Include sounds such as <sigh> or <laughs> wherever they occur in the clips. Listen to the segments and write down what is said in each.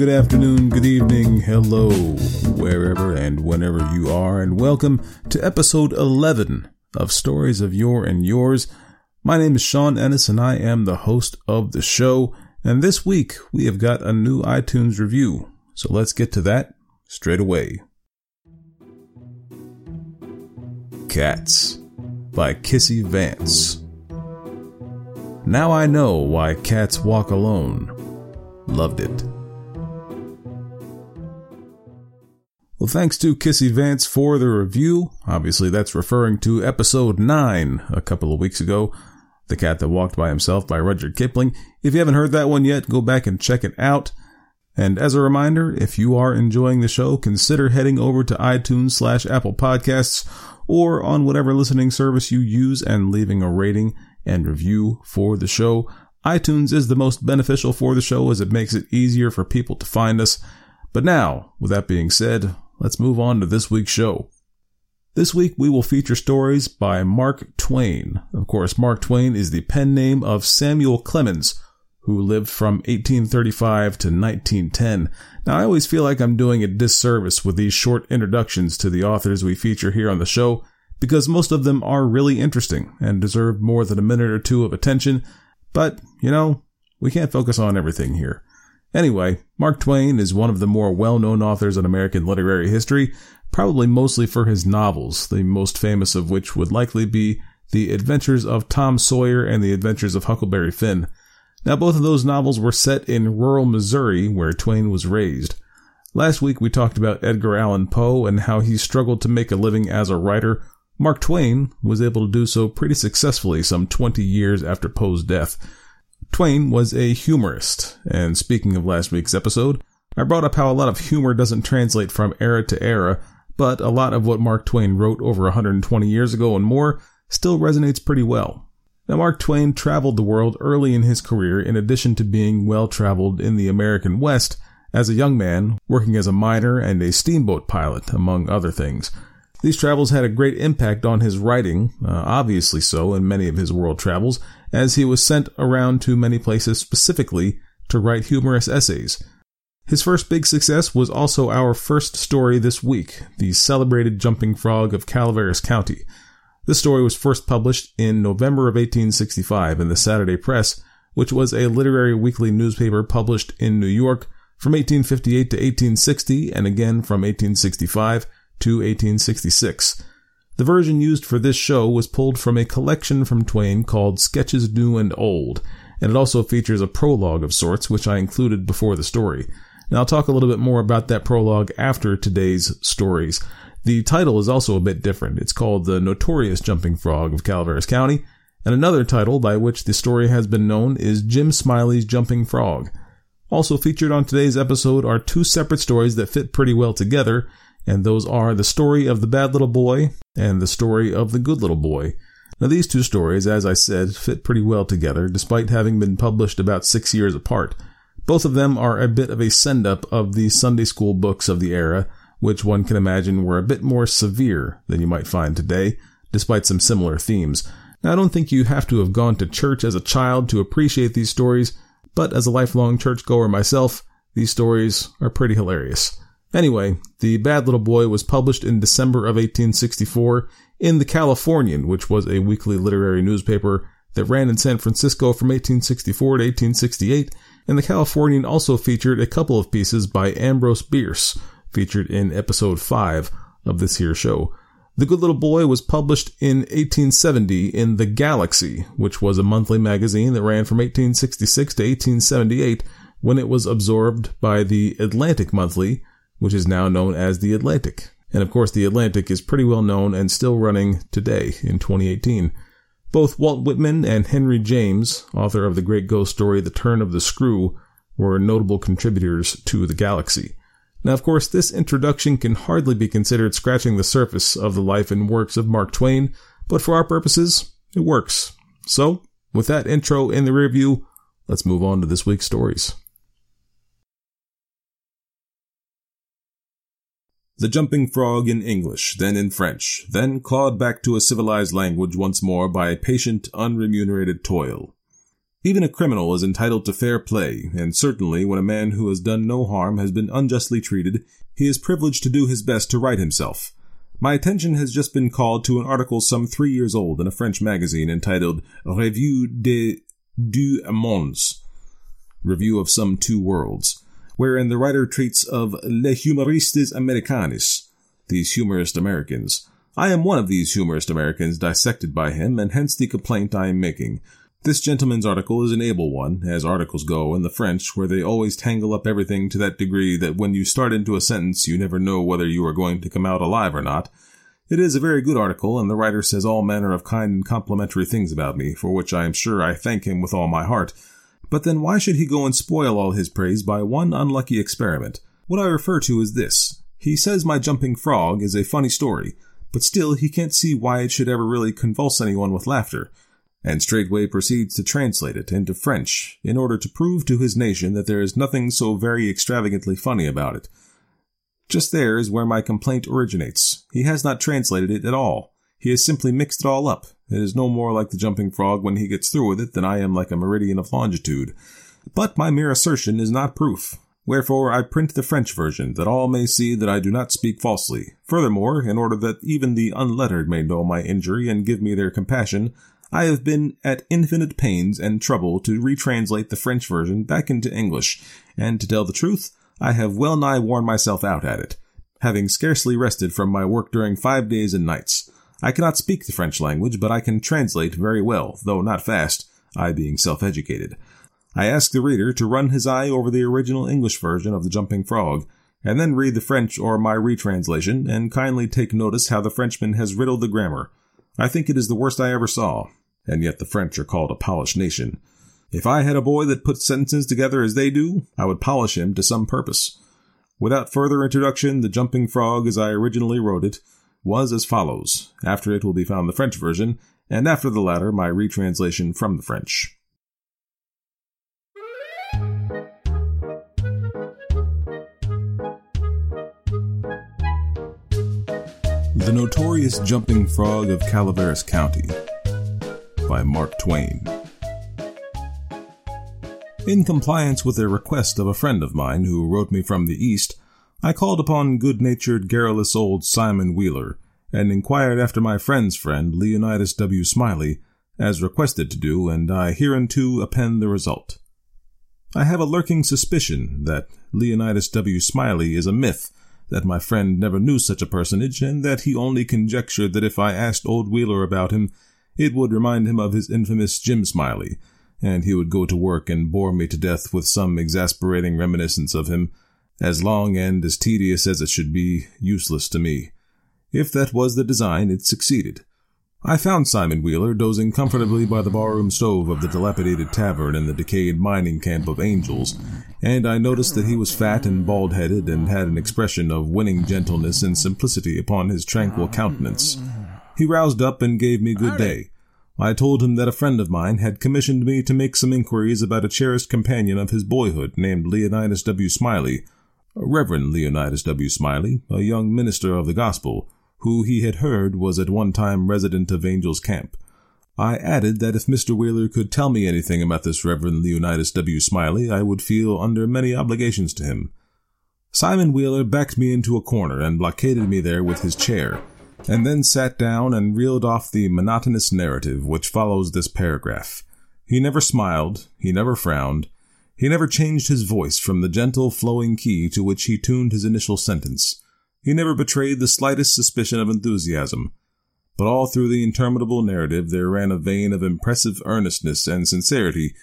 Good afternoon, good evening, hello, wherever and whenever you are, and welcome to episode 11 of Stories of Your and Yours. My name is Shawn Ennis, and I am the host of the show. And this week we have got a new iTunes review, so let's get to that straight away. Cats by Kissy Vance. Now I know why cats walk alone. Loved it. Well, thanks to Kissy Vance for the review. Obviously, that's referring to episode 9 a couple of weeks ago. The Cat That Walked by Himself by Rudyard Kipling. If you haven't heard that one yet, go back and check it out. And as a reminder, if you are enjoying the show, consider heading over to iTunes slash Apple Podcasts or on whatever listening service you use and leaving a rating and review for the show. iTunes is the most beneficial for the show as it makes it easier for people to find us. But now, with that being said, let's move on to this week's show. This week we will feature stories by Mark Twain. Of course, Mark Twain is the pen name of Samuel Clemens, who lived from 1835 to 1910. Now, I always feel like I'm doing a disservice with these short introductions to the authors we feature here on the show, because most of them are really interesting and deserve more than a minute or two of attention. But, you know, we can't focus on everything here. Anyway, Mark Twain is one of the more well-known authors in American literary history, probably mostly for his novels, the most famous of which would likely be The Adventures of Tom Sawyer and The Adventures of Huckleberry Finn. Now, both of those novels were set in rural Missouri, where Twain was raised. Last week we talked about Edgar Allan Poe and how he struggled to make a living as a writer. Mark Twain was able to do so pretty successfully some 20 years after Poe's death. Twain was a humorist, and speaking of last week's episode, I brought up how a lot of humor doesn't translate from era to era, but a lot of what Mark Twain wrote over 120 years ago and more still resonates pretty well. Now, Mark Twain traveled the world early in his career in addition to being well traveled in the American West as a young man, working as a miner and a steamboat pilot, among other things. These travels had a great impact on his writing, uh, obviously so in many of his world travels, as he was sent around to many places specifically to write humorous essays. His first big success was also our first story this week, the celebrated jumping frog of Calaveras County. This story was first published in November of 1865 in the Saturday Press, which was a literary weekly newspaper published in New York from 1858 to 1860 and again from 1865 to 1866. The version used for this show was pulled from a collection from Twain called Sketches New and Old, and it also features a prologue of sorts, which I included before the story. Now I'll talk a little bit more about that prologue after today's stories. The title is also a bit different. It's called The Notorious Jumping Frog of Calaveras County, and another title by which the story has been known is Jim Smiley's Jumping Frog. Also featured on today's episode are two separate stories that fit pretty well together, and those are the story of the bad little boy and the story of the good little boy. Now, these two stories, as I said, fit pretty well together, despite having been published about six years apart. Both of them are a bit of a send up of the Sunday school books of the era, which one can imagine were a bit more severe than you might find today, despite some similar themes. Now, I don't think you have to have gone to church as a child to appreciate these stories, but as a lifelong churchgoer myself, these stories are pretty hilarious. Anyway, The Bad Little Boy was published in December of 1864 in The Californian, which was a weekly literary newspaper that ran in San Francisco from 1864 to 1868, and The Californian also featured a couple of pieces by Ambrose Bierce, featured in episode 5 of this here show. The Good Little Boy was published in 1870 in The Galaxy, which was a monthly magazine that ran from 1866 to 1878 when it was absorbed by the Atlantic Monthly, which is now known as The Atlantic. And of course, The Atlantic is pretty well known and still running today in 2018. Both Walt Whitman and Henry James, author of the great ghost story The Turn of the Screw, were notable contributors to The Galaxy. Now, of course, this introduction can hardly be considered scratching the surface of the life and works of Mark Twain, but for our purposes, it works. So, with that intro in the rearview, let's move on to this week's stories. The Jumping Frog in English, then in French, then clawed back to a civilized language once more by patient, unremunerated toil. Even a criminal is entitled to fair play, and certainly when a man who has done no harm has been unjustly treated, he is privileged to do his best to right himself. My attention has just been called to an article some three years old in a French magazine entitled Revue des Deux Mondes, Review of Some Two Worlds, wherein the writer treats of Les Humoristes Américains, these humorist Americans. I am one of these humorist Americans dissected by him, and hence the complaint I am making. This gentleman's article is an able one, as articles go in the French, where they always tangle up everything to that degree that when you start into a sentence you never know whether you are going to come out alive or not. It is a very good article, and the writer says all manner of kind and complimentary things about me, for which I am sure I thank him with all my heart. But then why should he go and spoil all his praise by one unlucky experiment? What I refer to is this. He says my jumping frog is a funny story, but still he can't see why it should ever really convulse anyone with laughter and straightway proceeds to translate it into French in order to prove to his nation that there is nothing so very extravagantly funny about it. Just there is where my complaint originates. He has not translated it at all. He has simply mixed it all up. It is no more like the jumping frog when he gets through with it than I am like a meridian of longitude. But my mere assertion is not proof. Wherefore I print the French version, that all may see that I do not speak falsely. Furthermore, in order that even the unlettered may know my injury and give me their compassion, I have been at infinite pains and trouble to retranslate the French version back into English, and to tell the truth, I have well nigh worn myself out at it, having scarcely rested from my work during five days and nights. I cannot speak the French language, but I can translate very well, though not fast, I being self-educated. I ask the reader to run his eye over the original English version of The Jumping Frog, and then read the French or my retranslation, and kindly take notice how the Frenchman has riddled the grammar. I think it is the worst I ever saw and yet the French are called a polished nation. If I had a boy that put sentences together as they do, I would polish him to some purpose. Without further introduction, The Jumping Frog, as I originally wrote it, was as follows. After it will be found the French version, and after the latter, my retranslation from the French. The Notorious Jumping Frog of Calaveras County by Mark Twain. In compliance with a request of a friend of mine who wrote me from the East, I called upon good natured, garrulous old Simon Wheeler and inquired after my friend's friend, Leonidas W. Smiley, as requested to do, and I hereunto append the result. I have a lurking suspicion that Leonidas W. Smiley is a myth, that my friend never knew such a personage, and that he only conjectured that if I asked old Wheeler about him, it would remind him of his infamous Jim Smiley, and he would go to work and bore me to death with some exasperating reminiscence of him, as long and as tedious as it should be useless to me. If that was the design, it succeeded. I found Simon Wheeler dozing comfortably by the barroom stove of the dilapidated tavern in the decayed mining camp of Angels, and I noticed that he was fat and bald headed and had an expression of winning gentleness and simplicity upon his tranquil countenance. He roused up and gave me good day. I told him that a friend of mine had commissioned me to make some inquiries about a cherished companion of his boyhood named Leonidas W. Smiley, Reverend Leonidas W. Smiley, a young minister of the gospel, who he had heard was at one time resident of Angel's Camp. I added that if Mr. Wheeler could tell me anything about this Reverend Leonidas W. Smiley, I would feel under many obligations to him. Simon Wheeler backed me into a corner and blockaded me there with his chair, and then sat down and reeled off the monotonous narrative which follows this paragraph. He never smiled, he never frowned, he never changed his voice from the gentle flowing key to which he tuned his initial sentence. He never betrayed the slightest suspicion of enthusiasm. But all through the interminable narrative there ran a vein of impressive earnestness and sincerity,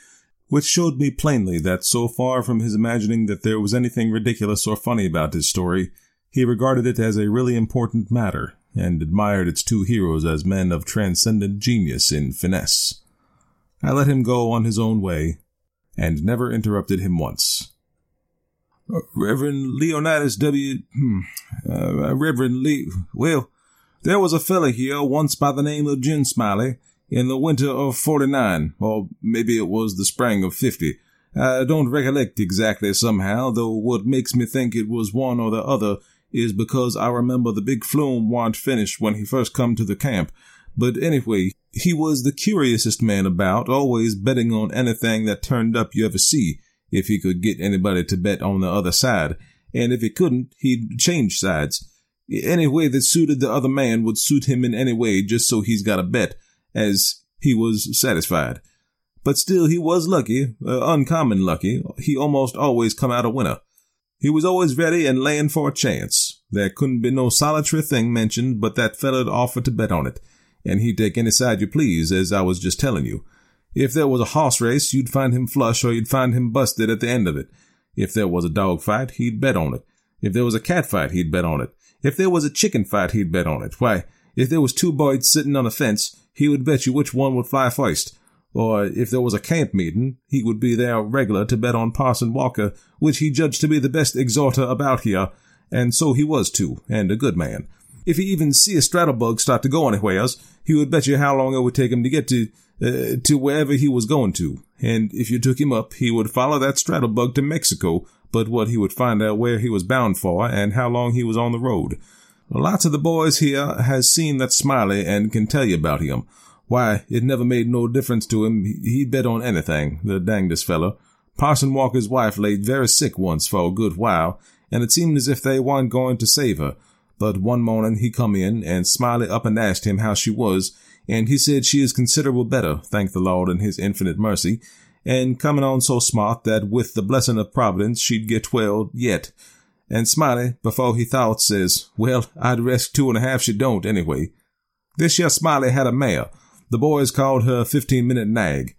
which showed me plainly that so far from his imagining that there was anything ridiculous or funny about his story, he regarded it as a really important matter, and admired its two heroes as men of transcendent genius in finesse. I let him go on his own way, and never interrupted him once. Uh, Reverend Leonidas W. Hmm, uh, Reverend Lee. Well, there was a fellow here once by the name of Jim Smiley in the winter of 49, or maybe it was the spring of 50. I don't recollect exactly somehow, though what makes me think it was one or the other is because I remember the big flume warn't finished when he first come to the camp. But anyway, he was the curiousest man about, always betting on anything that turned up you ever see, if he could get anybody to bet on the other side. And if he couldn't, he'd change sides. Any way that suited the other man would suit him in any way just so he's got a bet, as he was satisfied. But still, he was lucky, uh, uncommon lucky. He almost always come out a winner. He was always ready and laying for a chance. There couldn't be no solitary thing mentioned but that fella'd offer to bet on it, and he'd take any side you please, as I was just telling you. If there was a horse race, you'd find him flush or you'd find him busted at the end of it. If there was a dog fight, he'd bet on it. If there was a cat fight, he'd bet on it. If there was a chicken fight, he'd bet on it. Why, if there was two boys sitting on a fence, he would bet you which one would fly first. Or if there was a camp meeting, he would be there regular to bet on Parson Walker, which he judged to be the best exhorter about here, and so he was too, and a good man. If he even see a straddlebug start to go anywheres, he would bet you how long it would take him to get to uh, to wherever he was going to. And if you took him up, he would follow that straddlebug to Mexico, but what he would find out where he was bound for and how long he was on the road. Lots of the boys here has seen that Smiley and can tell you about him. Why, it never made no difference to him. He'd bet on anything, the dangdest fellow. Parson Walker's wife laid very sick once for a good while, and it seemed as if they weren't going to save her. But one morning he come in, and Smiley up and asked him how she was, and he said she is considerable better, thank the Lord and his infinite mercy, and coming on so smart that with the blessing of Providence she'd get well yet. And Smiley, before he thought, says, Well, I'd risk two and a half she don't anyway. This year Smiley had a mare, the boys called her 15 minute nag,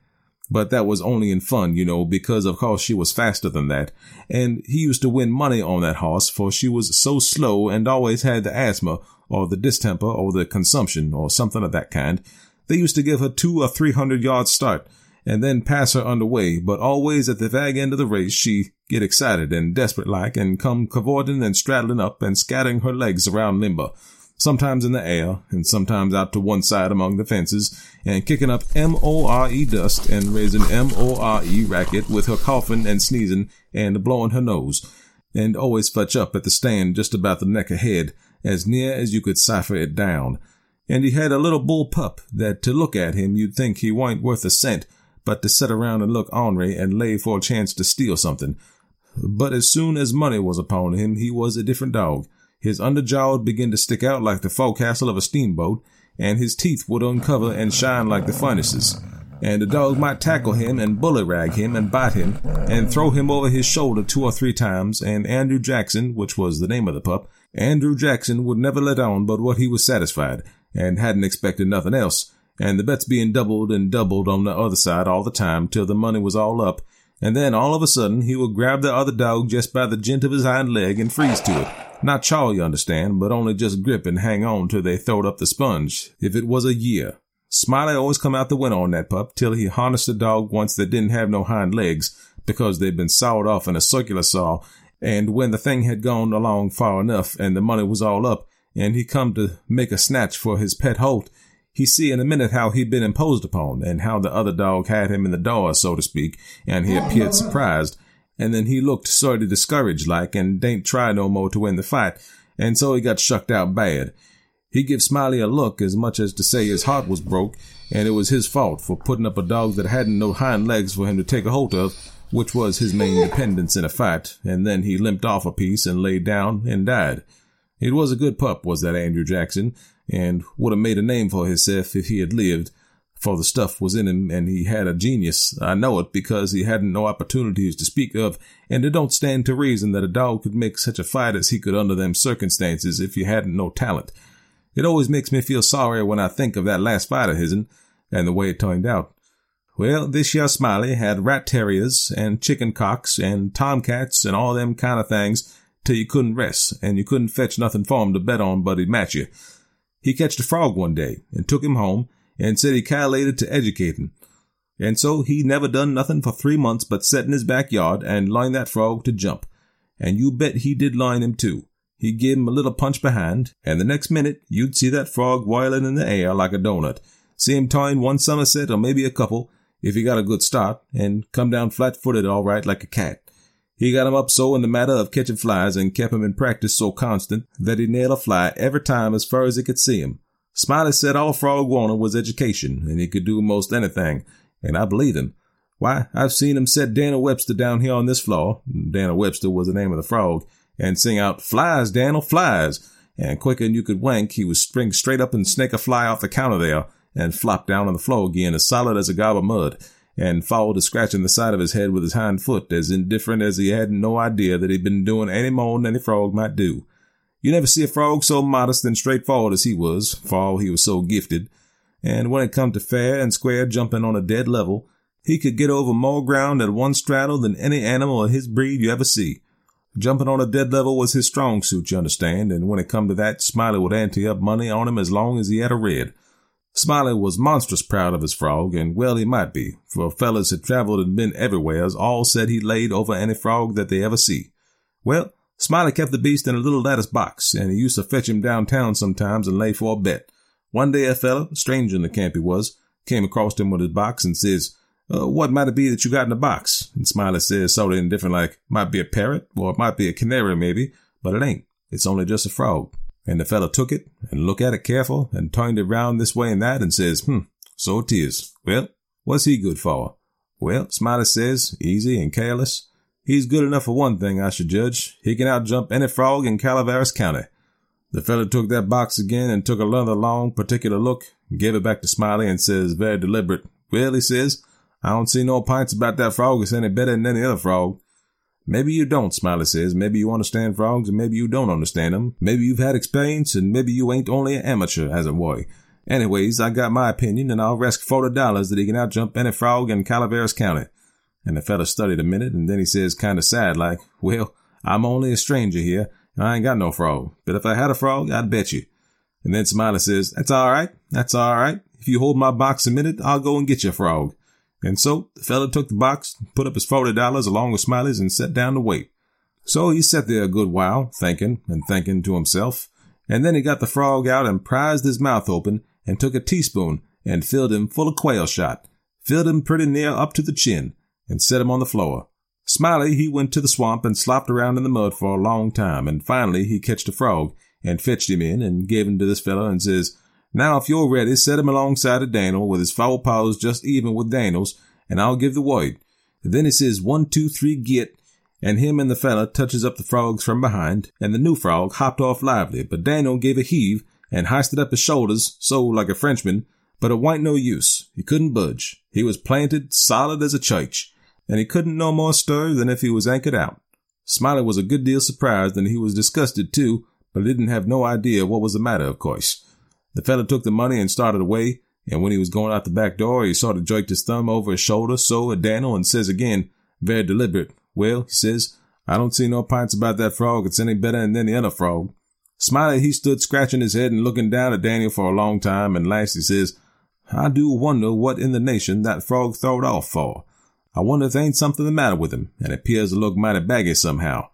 but that was only in fun, you know, because of course she was faster than that. And he used to win money on that horse, for she was so slow and always had the asthma or the distemper or the consumption or something of that kind. They used to give her two or three hundred yards start and then pass her underway, but always at the very end of the race she get excited and desperate like and come cavorting and straddling up and scattering her legs around limber sometimes in the air and sometimes out to one side among the fences, and kicking up M-O-R-E dust and raising M-O-R-E racket with her coughing and sneezing and blowing her nose, and always fetch up at the stand just about the neck ahead, as near as you could cipher it down. And he had a little bull pup that to look at him you'd think he weren't worth a cent, but to sit around and look ornery and lay for a chance to steal something. But as soon as money was upon him, he was a different dog. His underjaw would begin to stick out like the forecastle of a steamboat, and his teeth would uncover and shine like the furnaces. And the dog might tackle him and bullyrag him and bite him and throw him over his shoulder two or three times, and Andrew Jackson, which was the name of the pup, Andrew Jackson would never let on but what he was satisfied, and hadn't expected nothing else, and the bets being doubled and doubled on the other side all the time till the money was all up, and then all of a sudden he would grab the other dog just by the jint of his hind leg and freeze to it not chaw, you understand, but only just grip and hang on till they throwed up the sponge, if it was a year. Smiley always come out the winner on that pup till he harnessed the dog once that didn't have no hind legs because they'd been sawed off in a circular saw, and when the thing had gone along far enough and the money was all up, and he come to make a snatch for his pet Holt, he see in a minute how he'd been imposed upon, and how the other dog had him in the door, so to speak, and he appeared surprised, and then he looked sort of discouraged like and didn't try no more to win the fight, and so he got shucked out bad. He give Smiley a look as much as to say his heart was broke, and it was his fault for putting up a dog that hadn't no hind legs for him to take a hold of, which was his main dependence in a fight, and then he limped off a piece and laid down and died. It was a good pup, was that Andrew Jackson, and would have made a name for himself if he had lived, for the stuff was in him and he had a genius. I know it because he hadn't no opportunities to speak of, and it don't stand to reason that a dog could make such a fight as he could under them circumstances if he hadn't no talent. It always makes me feel sorry when I think of that last fight of his'n and the way it turned out. Well, this year Smiley had rat terriers and chicken cocks and tomcats and all them kind of things till you couldn't rest and you couldn't fetch nothing for him to bet on but he'd match you. He catched a frog one day and took him home and said he calculated to educate him. And so he never done nothing for three months but set in his backyard and line that frog to jump. And you bet he did line him too. He gave him a little punch behind, and the next minute you'd see that frog whirling in the air like a donut. See him turn one somerset or maybe a couple, if he got a good start, and come down flat footed all right like a cat. He got him up so in the matter of catching flies and kept him in practice so constant that he nailed a fly every time as far as he could see him. Smiley said all Frog wanted was education, and he could do most anything, and I believe him. Why, I've seen him set Daniel Webster down here on this floor, Daniel Webster was the name of the frog, and sing out, Flies, Daniel, flies! And quicker than you could wink, he would spring straight up and snake a fly off the counter there, and flop down on the floor again as solid as a gob of mud, and fall to scratching the side of his head with his hind foot, as indifferent as he had no idea that he'd been doing any more than any frog might do. You never see a frog so modest and straightforward as he was, for all he was so gifted. And when it come to fair and square jumping on a dead level, he could get over more ground at one straddle than any animal of his breed you ever see. Jumping on a dead level was his strong suit, you understand, and when it come to that, Smiley would ante up money on him as long as he had a red. Smiley was monstrous proud of his frog, and well he might be, for fellas had traveled and been everywheres all said he laid over any frog that they ever see. Well, Smiley kept the beast in a little lattice box, and he used to fetch him downtown sometimes and lay for a bet. One day a feller, stranger in the camp he was, came across him with his box and says, uh, what might it be that you got in the box? And Smiley says sort of indifferent like, might be a parrot, or it might be a canary maybe, but it ain't. It's only just a frog. And the feller took it and looked at it careful and turned it round this way and that and says, hmm, so it is. Well, what's he good for? Well, Smiley says, easy and careless. He's good enough for one thing, I should judge. He can outjump any frog in Calaveras County. The feller took that box again and took another long, particular look, gave it back to Smiley and says, very deliberate, well, he says, I don't see no pints about that frog is any better than any other frog. Maybe you don't, Smiley says. Maybe you understand frogs and maybe you don't understand them. Maybe you've had experience and maybe you ain't only an amateur, as it were. Anyways, I got my opinion and I'll risk forty dollars that he can outjump any frog in Calaveras County. And the fella studied a minute, and then he says, kind of sad like, Well, I'm only a stranger here, and I ain't got no frog. But if I had a frog, I'd bet you. And then Smiley says, That's all right. That's all right. If you hold my box a minute, I'll go and get your frog. And so the fella took the box, put up his forty dollars along with Smiley's, and sat down to wait. So he sat there a good while, thinking and thinking to himself, and then he got the frog out and prized his mouth open and took a teaspoon and filled him full of quail shot, filled him pretty near up to the chin, and set him on the floor. Smiley, he went to the swamp and slopped around in the mud for a long time, and finally he catched a frog and fetched him in and gave him to this fellow and says, Now if you're ready, set him alongside of Daniel with his foul paws just even with Daniel's, and I'll give the word. then he says, one, two, three, get, and him and the fella touches up the frogs from behind, and the new frog hopped off lively, but Daniel gave a heave and hoisted up his shoulders, so like a Frenchman, but it wa'n't no use. He couldn't budge. He was planted solid as a church and he couldn't no more stir than if he was anchored out. Smiley was a good deal surprised and he was disgusted too, but didn't have no idea what was the matter, of course. The fellow took the money and started away, and when he was going out the back door, he sort of jerked his thumb over his shoulder, so at Daniel, and says again, very deliberate, Well, he says, I don't see no pints about that frog. It's any better than any other frog. Smiley, he stood scratching his head and looking down at Daniel for a long time, and last he says, I do wonder what in the nation that frog throwed off for. I wonder if there ain't something the matter with him, and it appears to look mighty baggy somehow.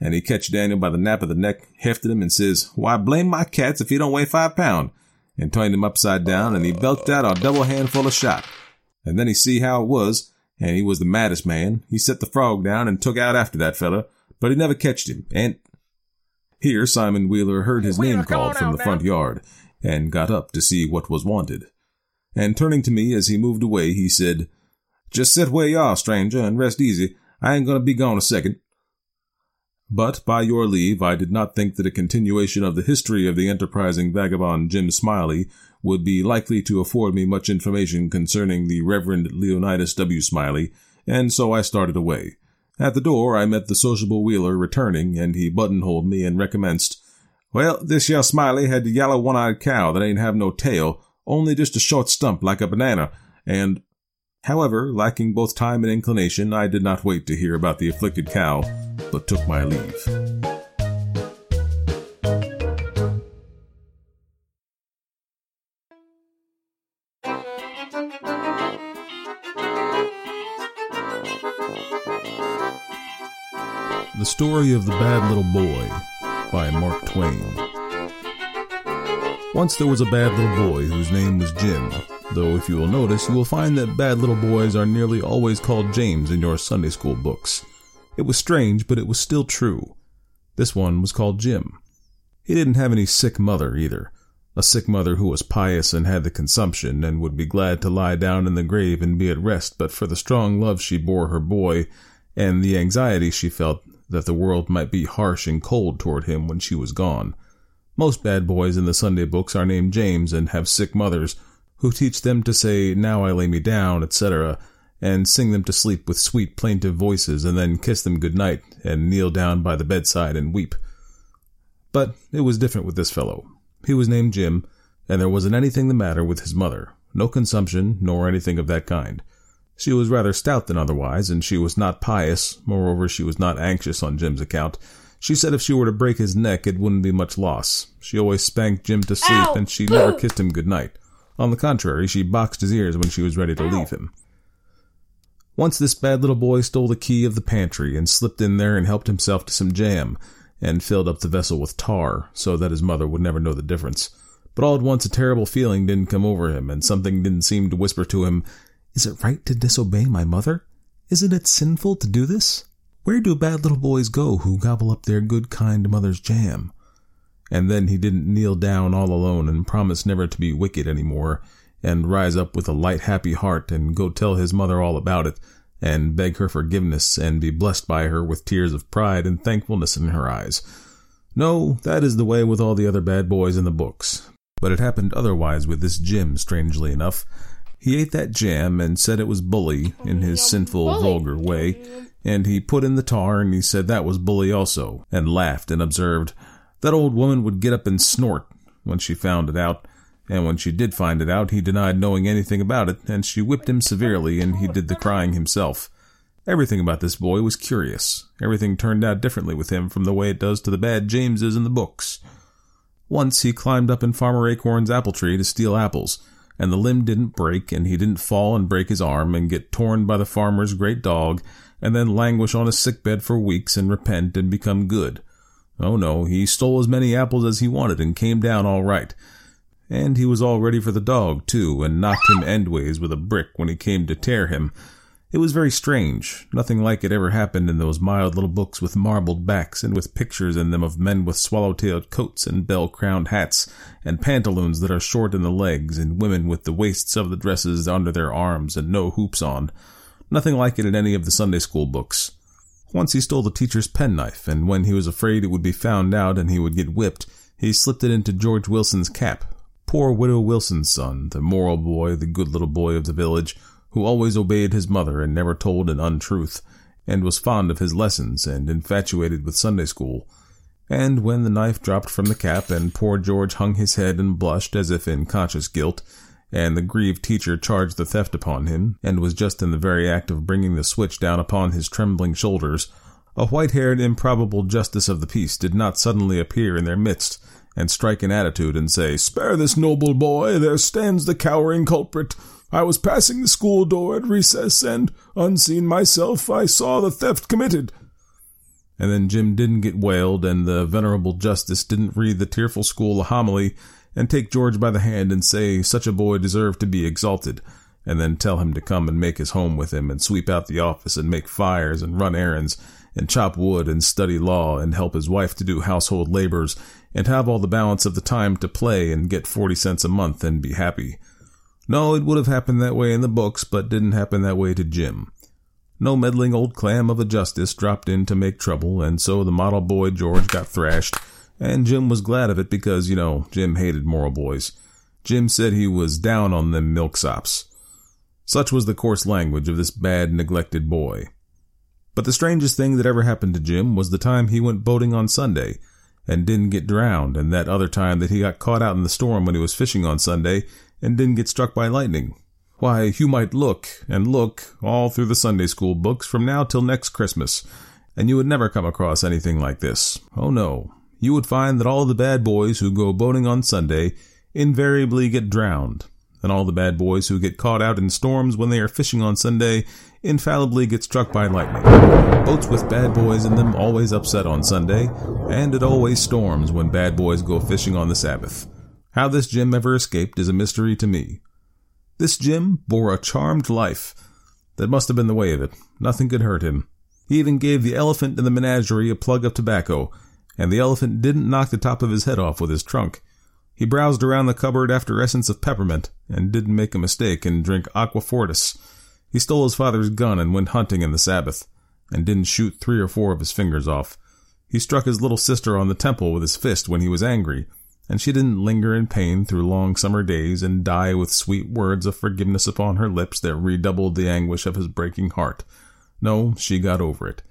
And he catch Daniel by the nape of the neck, hefted him, and says, Why, blame my cats if he don't weigh five pound, and turned him upside down, and he belted out a double handful of shot. And then he see how it was, and he was the maddest man. He set the frog down and took out after that feller, but he never catched him, and here Simon Wheeler heard his name called from the front yard, and got up to see what was wanted. And turning to me as he moved away, he said, just sit where you are, stranger, and rest easy. I ain't gonna be gone a second. But, by your leave, I did not think that a continuation of the history of the enterprising vagabond Jim Smiley would be likely to afford me much information concerning the Reverend Leonidas W. Smiley, and so I started away. At the door, I met the sociable Wheeler returning, and he buttonholed me and recommenced, Well, this here Smiley had the yellow one-eyed cow that ain't have no tail, only just a short stump like a banana, and However, lacking both time and inclination, I did not wait to hear about the afflicted cow, but took my leave. The Story of the Bad Little Boy by Mark Twain. Once there was a bad little boy whose name was Jim though if you will notice, you will find that bad little boys are nearly always called James in your Sunday school books. It was strange, but it was still true. This one was called Jim. He didn't have any sick mother either. A sick mother who was pious and had the consumption, and would be glad to lie down in the grave and be at rest but for the strong love she bore her boy, and the anxiety she felt that the world might be harsh and cold toward him when she was gone. Most bad boys in the Sunday books are named James and have sick mothers, who teach them to say, Now I lay me down, etc., and sing them to sleep with sweet plaintive voices, and then kiss them good night, and kneel down by the bedside and weep. But it was different with this fellow. He was named Jim, and there wasn't anything the matter with his mother, no consumption, nor anything of that kind. She was rather stout than otherwise, and she was not pious, moreover she was not anxious on Jim's account. She said if she were to break his neck, it wouldn't be much loss. She always spanked Jim to sleep, Ow! and she never <clears throat> kissed him good night. On the contrary, she boxed his ears when she was ready to leave him. Once this bad little boy stole the key of the pantry and slipped in there and helped himself to some jam, and filled up the vessel with tar, so that his mother would never know the difference. But all at once a terrible feeling didn't come over him, and something didn't seem to whisper to him, Is it right to disobey my mother? Isn't it sinful to do this? Where do bad little boys go who gobble up their good kind mother's jam? And then he didn't kneel down all alone and promise never to be wicked any more, and rise up with a light happy heart and go tell his mother all about it, and beg her forgiveness and be blessed by her with tears of pride and thankfulness in her eyes. No, that is the way with all the other bad boys in the books. But it happened otherwise with this Jim, strangely enough. He ate that jam and said it was bully in his sinful, vulgar way, and he put in the tar and he said that was bully also, and laughed and observed, that old woman would get up and snort when she found it out, and when she did find it out, he denied knowing anything about it, and she whipped him severely, and he did the crying himself. Everything about this boy was curious. Everything turned out differently with him from the way it does to the bad Jameses in the books. Once he climbed up in Farmer Acorn's apple tree to steal apples, and the limb didn't break, and he didn't fall and break his arm and get torn by the farmer's great dog, and then languish on a sick bed for weeks and repent and become good. Oh no, he stole as many apples as he wanted and came down all right. And he was all ready for the dog, too, and knocked him endways with a brick when he came to tear him. It was very strange. Nothing like it ever happened in those mild little books with marbled backs and with pictures in them of men with swallow-tailed coats and bell-crowned hats and pantaloons that are short in the legs and women with the waists of the dresses under their arms and no hoops on. Nothing like it in any of the Sunday school books. Once he stole the teacher's penknife, and when he was afraid it would be found out and he would get whipped, he slipped it into George Wilson's cap. Poor Widow Wilson's son, the moral boy, the good little boy of the village, who always obeyed his mother and never told an untruth, and was fond of his lessons and infatuated with Sunday school. And when the knife dropped from the cap and poor George hung his head and blushed as if in conscious guilt, and the grieved teacher charged the theft upon him, and was just in the very act of bringing the switch down upon his trembling shoulders, a white-haired improbable justice of the peace did not suddenly appear in their midst, and strike an attitude and say, Spare this noble boy, there stands the cowering culprit. I was passing the school door at recess, and, unseen myself, I saw the theft committed. And then Jim didn't get wailed, and the venerable justice didn't read the tearful school a homily, and take George by the hand and say such a boy deserved to be exalted, and then tell him to come and make his home with him and sweep out the office and make fires and run errands and chop wood and study law and help his wife to do household labors and have all the balance of the time to play and get 40 cents a month and be happy. No, it would have happened that way in the books, but didn't happen that way to Jim. No meddling old clam of a justice dropped in to make trouble, and so the model boy George got thrashed, and Jim was glad of it because, you know, Jim hated moral boys. Jim said he was down on them milksops. Such was the coarse language of this bad, neglected boy. But the strangest thing that ever happened to Jim was the time he went boating on Sunday and didn't get drowned, and that other time that he got caught out in the storm when he was fishing on Sunday and didn't get struck by lightning. Why, you might look and look all through the Sunday school books from now till next Christmas, and you would never come across anything like this. Oh no, you would find that all the bad boys who go boating on Sunday invariably get drowned, and all the bad boys who get caught out in storms when they are fishing on Sunday infallibly get struck by lightning. Boats with bad boys in them always upset on Sunday, and it always storms when bad boys go fishing on the Sabbath. How this Jim ever escaped is a mystery to me. This Jim bore a charmed life. That must have been the way of it. Nothing could hurt him. He even gave the elephant in the menagerie a plug of tobacco, and the elephant didn't knock the top of his head off with his trunk. He browsed around the cupboard after essence of peppermint and didn't make a mistake and drink aqua fortis. He stole his father's gun and went hunting in the Sabbath and didn't shoot three or four of his fingers off. He struck his little sister on the temple with his fist when he was angry, and she didn't linger in pain through long summer days and die with sweet words of forgiveness upon her lips that redoubled the anguish of his breaking heart. No, she got over it.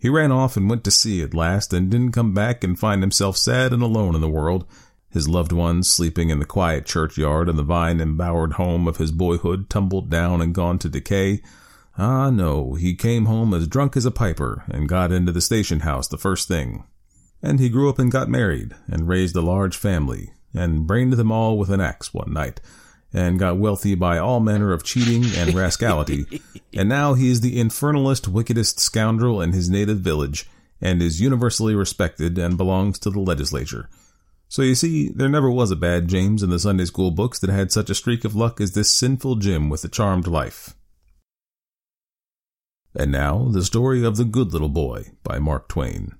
He ran off and went to sea at last and didn't come back and find himself sad and alone in the world his loved ones sleeping in the quiet churchyard and the vine embowered home of his boyhood tumbled down and gone to decay. Ah, no, he came home as drunk as a piper and got into the station house the first thing. And he grew up and got married and raised a large family and brained them all with an axe one night and got wealthy by all manner of cheating and <laughs> rascality. and now he is the infernalist, wickedest scoundrel in his native village and is universally respected and belongs to the legislature. So you see, there never was a bad James in the Sunday school books that had such a streak of luck as this sinful Jim with a charmed life. And now, the story of the Good Little Boy by Mark Twain.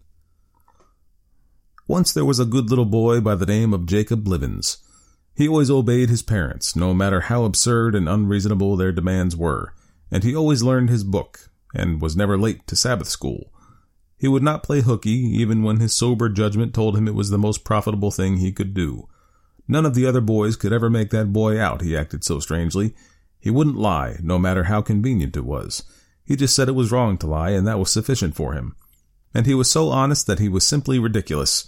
Once there was a good little boy by the name of Jacob Blivens. He always obeyed his parents, no matter how absurd and unreasonable their demands were, and he always learned his book, and was never late to Sabbath school. He would not play hooky, even when his sober judgment told him it was the most profitable thing he could do. None of the other boys could ever make that boy out, he acted so strangely. He wouldn't lie, no matter how convenient it was. He just said it was wrong to lie, and that was sufficient for him. And he was so honest that he was simply ridiculous.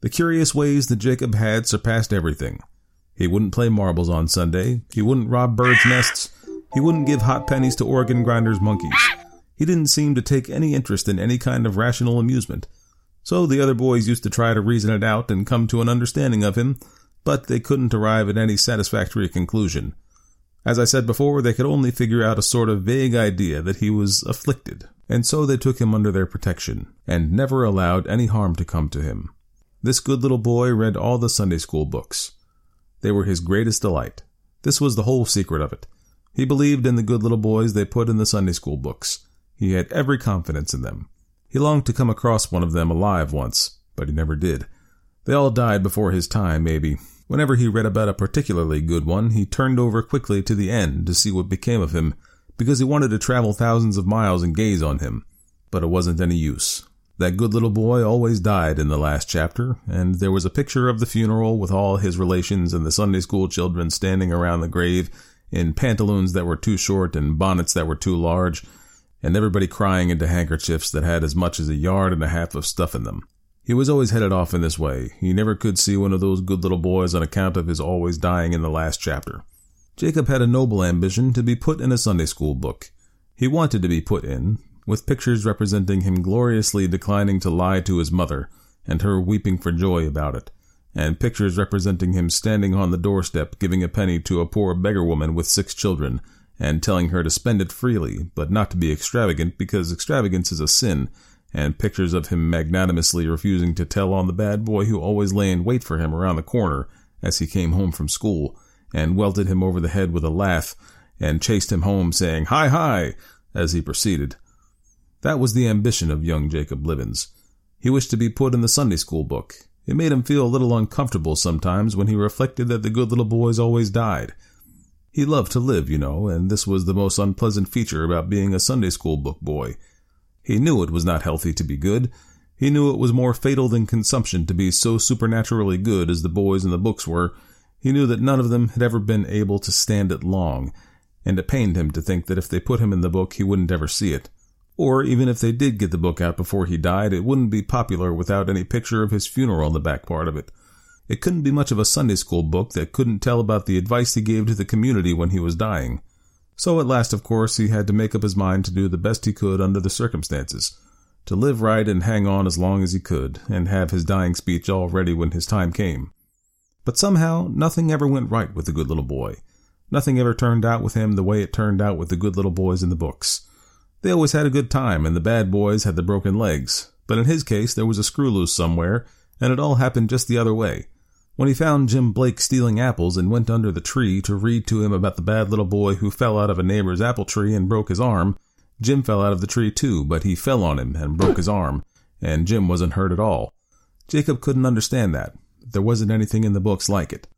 The curious ways that Jacob had surpassed everything. He wouldn't play marbles on Sunday. He wouldn't rob birds' nests. He wouldn't give hot pennies to organ grinders' monkeys. He didn't seem to take any interest in any kind of rational amusement. So the other boys used to try to reason it out and come to an understanding of him, but they couldn't arrive at any satisfactory conclusion. As I said before, they could only figure out a sort of vague idea that he was afflicted, and so they took him under their protection, and never allowed any harm to come to him. This good little boy read all the Sunday school books. They were his greatest delight. This was the whole secret of it. He believed in the good little boys they put in the Sunday school books. He had every confidence in them. He longed to come across one of them alive once, but he never did. They all died before his time, maybe. Whenever he read about a particularly good one, he turned over quickly to the end to see what became of him, because he wanted to travel thousands of miles and gaze on him. But it wasn't any use. That good little boy always died in the last chapter, and there was a picture of the funeral with all his relations and the Sunday school children standing around the grave in pantaloons that were too short and bonnets that were too large, and everybody crying into handkerchiefs that had as much as a yard and a half of stuff in them. He was always headed off in this way. He never could see one of those good little boys on account of his always dying in the last chapter. Jacob had a noble ambition to be put in a Sunday school book. He wanted to be put in, with pictures representing him gloriously declining to lie to his mother, and her weeping for joy about it, and pictures representing him standing on the doorstep giving a penny to a poor beggar woman with six children, and telling her to spend it freely, but not to be extravagant because extravagance is a sin, and pictures of him magnanimously refusing to tell on the bad boy who always lay in wait for him around the corner as he came home from school, and welted him over the head with a laugh, and chased him home saying, Hi, hi, as he proceeded. That was the ambition of young Jacob Blivens. He wished to be put in the Sunday school book. It made him feel a little uncomfortable sometimes when he reflected that the good little boys always died, he loved to live, you know, and this was the most unpleasant feature about being a Sunday school book boy. He knew it was not healthy to be good. He knew it was more fatal than consumption to be so supernaturally good as the boys in the books were. He knew that none of them had ever been able to stand it long, and it pained him to think that if they put him in the book he wouldn't ever see it. Or even if they did get the book out before he died, it wouldn't be popular without any picture of his funeral on the back part of it. It couldn't be much of a Sunday school book that couldn't tell about the advice he gave to the community when he was dying. So at last, of course, he had to make up his mind to do the best he could under the circumstances, to live right and hang on as long as he could, and have his dying speech all ready when his time came. But somehow, nothing ever went right with the good little boy. Nothing ever turned out with him the way it turned out with the good little boys in the books. They always had a good time, and the bad boys had the broken legs. But in his case, there was a screw loose somewhere, and it all happened just the other way. When he found Jim Blake stealing apples and went under the tree to read to him about the bad little boy who fell out of a neighbor's apple tree and broke his arm, Jim fell out of the tree too, but he fell on him and broke his arm, and Jim wasn't hurt at all. Jacob couldn't understand that. there wasn't anything in the books like it.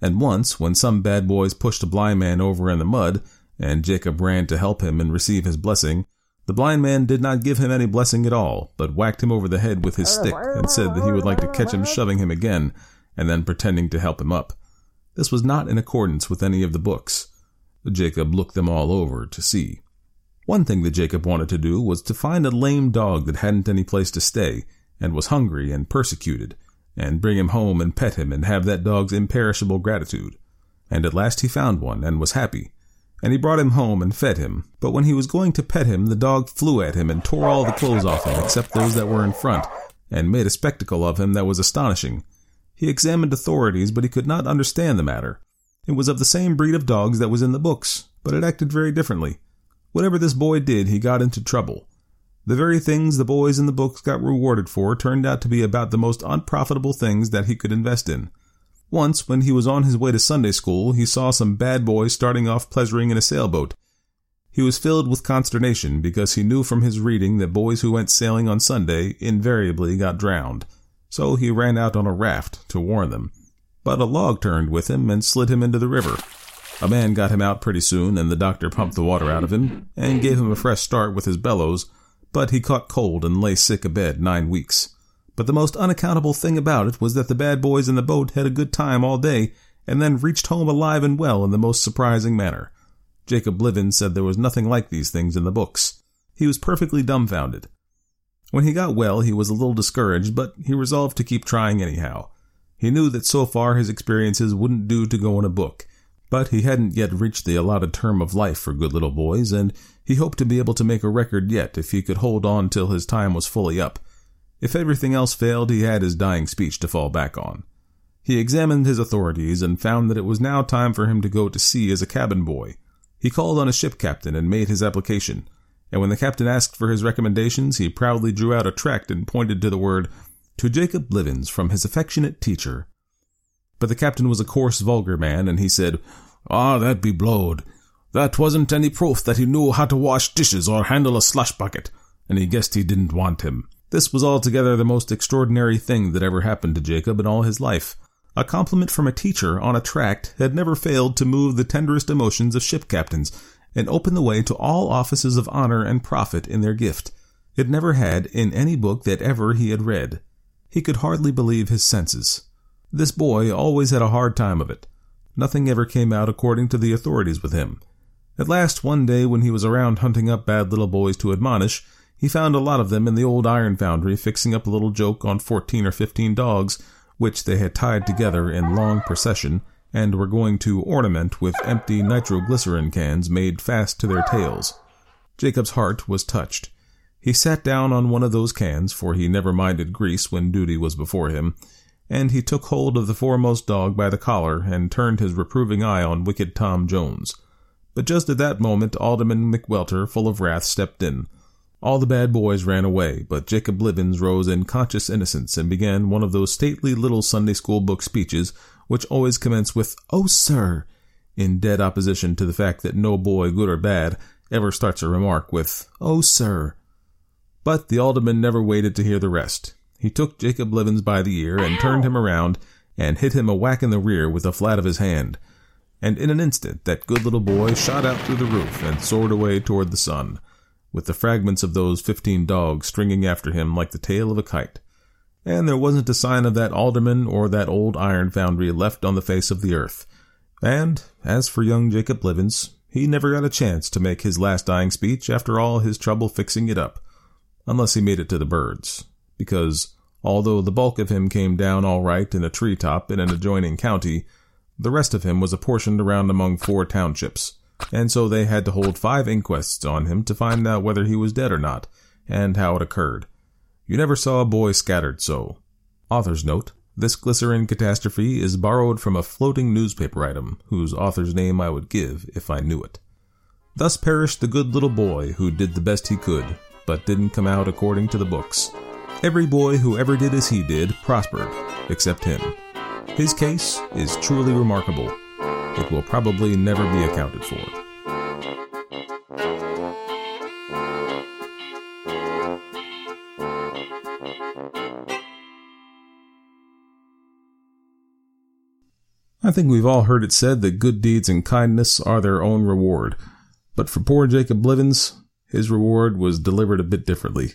And once, when some bad boys pushed a blind man over in the mud, and Jacob ran to help him and receive his blessing, the blind man did not give him any blessing at all, but whacked him over the head with his stick and said that he would like to catch him shoving him again, and then pretending to help him up. This was not in accordance with any of the books. Jacob looked them all over to see. One thing that Jacob wanted to do was to find a lame dog that hadn't any place to stay, and was hungry and persecuted, and bring him home and pet him and have that dog's imperishable gratitude. And at last he found one and was happy and he brought him home and fed him. But when he was going to pet him, the dog flew at him and tore all the clothes off him except those that were in front, and made a spectacle of him that was astonishing. He examined authorities, but he could not understand the matter. It was of the same breed of dogs that was in the books, but it acted very differently. Whatever this boy did, he got into trouble. The very things the boys in the books got rewarded for turned out to be about the most unprofitable things that he could invest in. Once, when he was on his way to Sunday school, he saw some bad boys starting off pleasuring in a sailboat. He was filled with consternation because he knew from his reading that boys who went sailing on Sunday invariably got drowned. So he ran out on a raft to warn them. But a log turned with him and slid him into the river. A man got him out pretty soon, and the doctor pumped the water out of him and gave him a fresh start with his bellows, but he caught cold and lay sick abed nine weeks. But the most unaccountable thing about it was that the bad boys in the boat had a good time all day and then reached home alive and well in the most surprising manner. Jacob Blivens said there was nothing like these things in the books. He was perfectly dumbfounded. When he got well, he was a little discouraged, but he resolved to keep trying anyhow. He knew that so far his experiences wouldn't do to go in a book, but he hadn't yet reached the allotted term of life for good little boys, and he hoped to be able to make a record yet if he could hold on till his time was fully up. If everything else failed, he had his dying speech to fall back on. He examined his authorities and found that it was now time for him to go to sea as a cabin boy. He called on a ship captain and made his application, and when the captain asked for his recommendations, he proudly drew out a tract and pointed to the word, To Jacob Blivens from his affectionate teacher. But the captain was a coarse, vulgar man, and he said, Ah, that be blowed. That wasn't any proof that he knew how to wash dishes or handle a slush bucket, and he guessed he didn't want him. This was altogether the most extraordinary thing that ever happened to Jacob in all his life. A compliment from a teacher on a tract had never failed to move the tenderest emotions of ship captains and open the way to all offices of honor and profit in their gift. It never had in any book that ever he had read. He could hardly believe his senses. This boy always had a hard time of it. Nothing ever came out according to the authorities with him. At last, one day when he was around hunting up bad little boys to admonish, he found a lot of them in the old iron foundry fixing up a little joke on fourteen or fifteen dogs, which they had tied together in long procession and were going to ornament with empty nitroglycerin cans made fast to their tails. Jacob's heart was touched. He sat down on one of those cans, for he never minded grease when duty was before him, and he took hold of the foremost dog by the collar and turned his reproving eye on wicked Tom Jones. But just at that moment Alderman McWelter, full of wrath, stepped in. All the bad boys ran away, but Jacob Blivens rose in conscious innocence and began one of those stately little Sunday school book speeches which always commence with, Oh, sir, in dead opposition to the fact that no boy, good or bad, ever starts a remark with, Oh, sir. But the alderman never waited to hear the rest. He took Jacob Blivens by the ear and turned him around and hit him a whack in the rear with the flat of his hand. And in an instant that good little boy shot out through the roof and soared away toward the sun with the fragments of those fifteen dogs stringing after him like the tail of a kite. And there wasn't a sign of that alderman or that old iron foundry left on the face of the earth. And as for young Jacob Blivens, he never got a chance to make his last dying speech after all his trouble fixing it up, unless he made it to the birds, because although the bulk of him came down all right in a tree top in an adjoining county, the rest of him was apportioned around among four townships and so they had to hold five inquests on him to find out whether he was dead or not, and how it occurred. You never saw a boy scattered so. Author's note this glycerin catastrophe is borrowed from a floating newspaper item, whose author's name I would give if I knew it. Thus perished the good little boy who did the best he could, but didn't come out according to the books. Every boy who ever did as he did prospered, except him. His case is truly remarkable it will probably never be accounted for. I think we've all heard it said that good deeds and kindness are their own reward. But for poor Jacob Blivens, his reward was delivered a bit differently.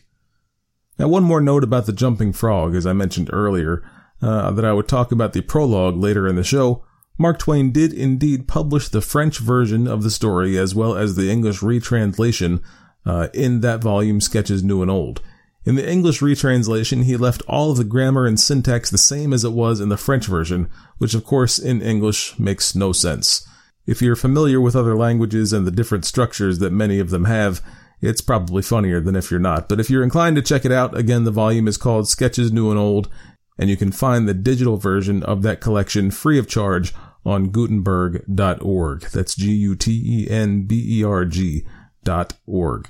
Now, one more note about the jumping frog, as I mentioned earlier, uh, that I would talk about the prologue later in the show. Mark Twain did indeed publish the French version of the story as well as the English retranslation uh, in that volume, Sketches New and Old. In the English retranslation, he left all of the grammar and syntax the same as it was in the French version, which of course in English makes no sense. If you're familiar with other languages and the different structures that many of them have, it's probably funnier than if you're not. But if you're inclined to check it out, again, the volume is called Sketches New and Old, and you can find the digital version of that collection free of charge on Gutenberg.org. That's G-U-T-E-N-B-E-R-G dot org.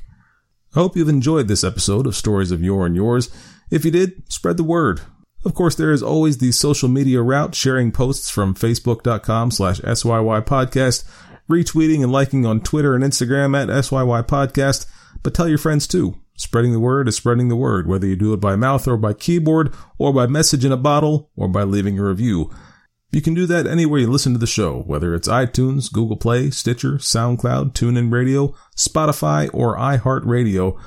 I hope you've enjoyed this episode of Stories of Yore and Yours. If you did, spread the word. Of course, there is always the social media route, sharing posts from facebook.com slash SYY podcast, retweeting and liking on Twitter and Instagram at SYY podcast, but tell your friends too. Spreading the word is spreading the word, whether you do it by mouth or by keyboard, or by message in a bottle, or by leaving a review. You can do that anywhere you listen to the show, whether it's iTunes, Google Play, Stitcher, SoundCloud, TuneIn Radio, Spotify, or iHeartRadio.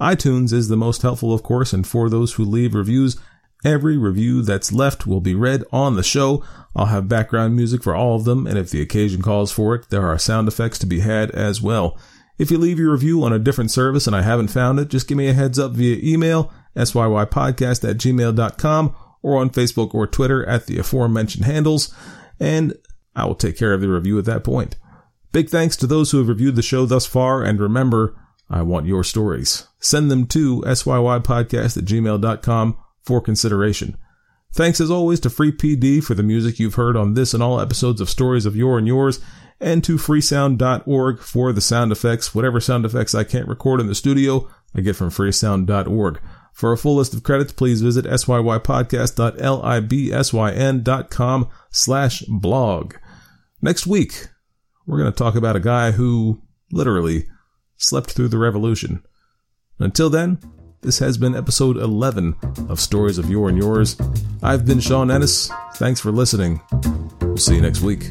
iTunes is the most helpful, of course, and for those who leave reviews, every review that's left will be read on the show. I'll have background music for all of them, and if the occasion calls for it, there are sound effects to be had as well. If you leave your review on a different service and I haven't found it, just give me a heads up via email, syypodcast at gmail.com, or on Facebook or Twitter at the aforementioned handles, and I will take care of the review at that point. Big thanks to those who have reviewed the show thus far, and remember, I want your stories. Send them to syypodcast at gmail.com for consideration. Thanks as always to Free PD for the music you've heard on this and all episodes of Stories of Yore and Yours, and to freesound.org for the sound effects. Whatever sound effects I can't record in the studio, I get from freesound.org. For a full list of credits, please visit syypodcast.libsyn.com slash blog. Next week, we're going to talk about a guy who literally slept through the revolution. Until then, this has been episode 11 of Stories of Yore and Yours. I've been Shawn Ennis. Thanks for listening. We'll see you next week.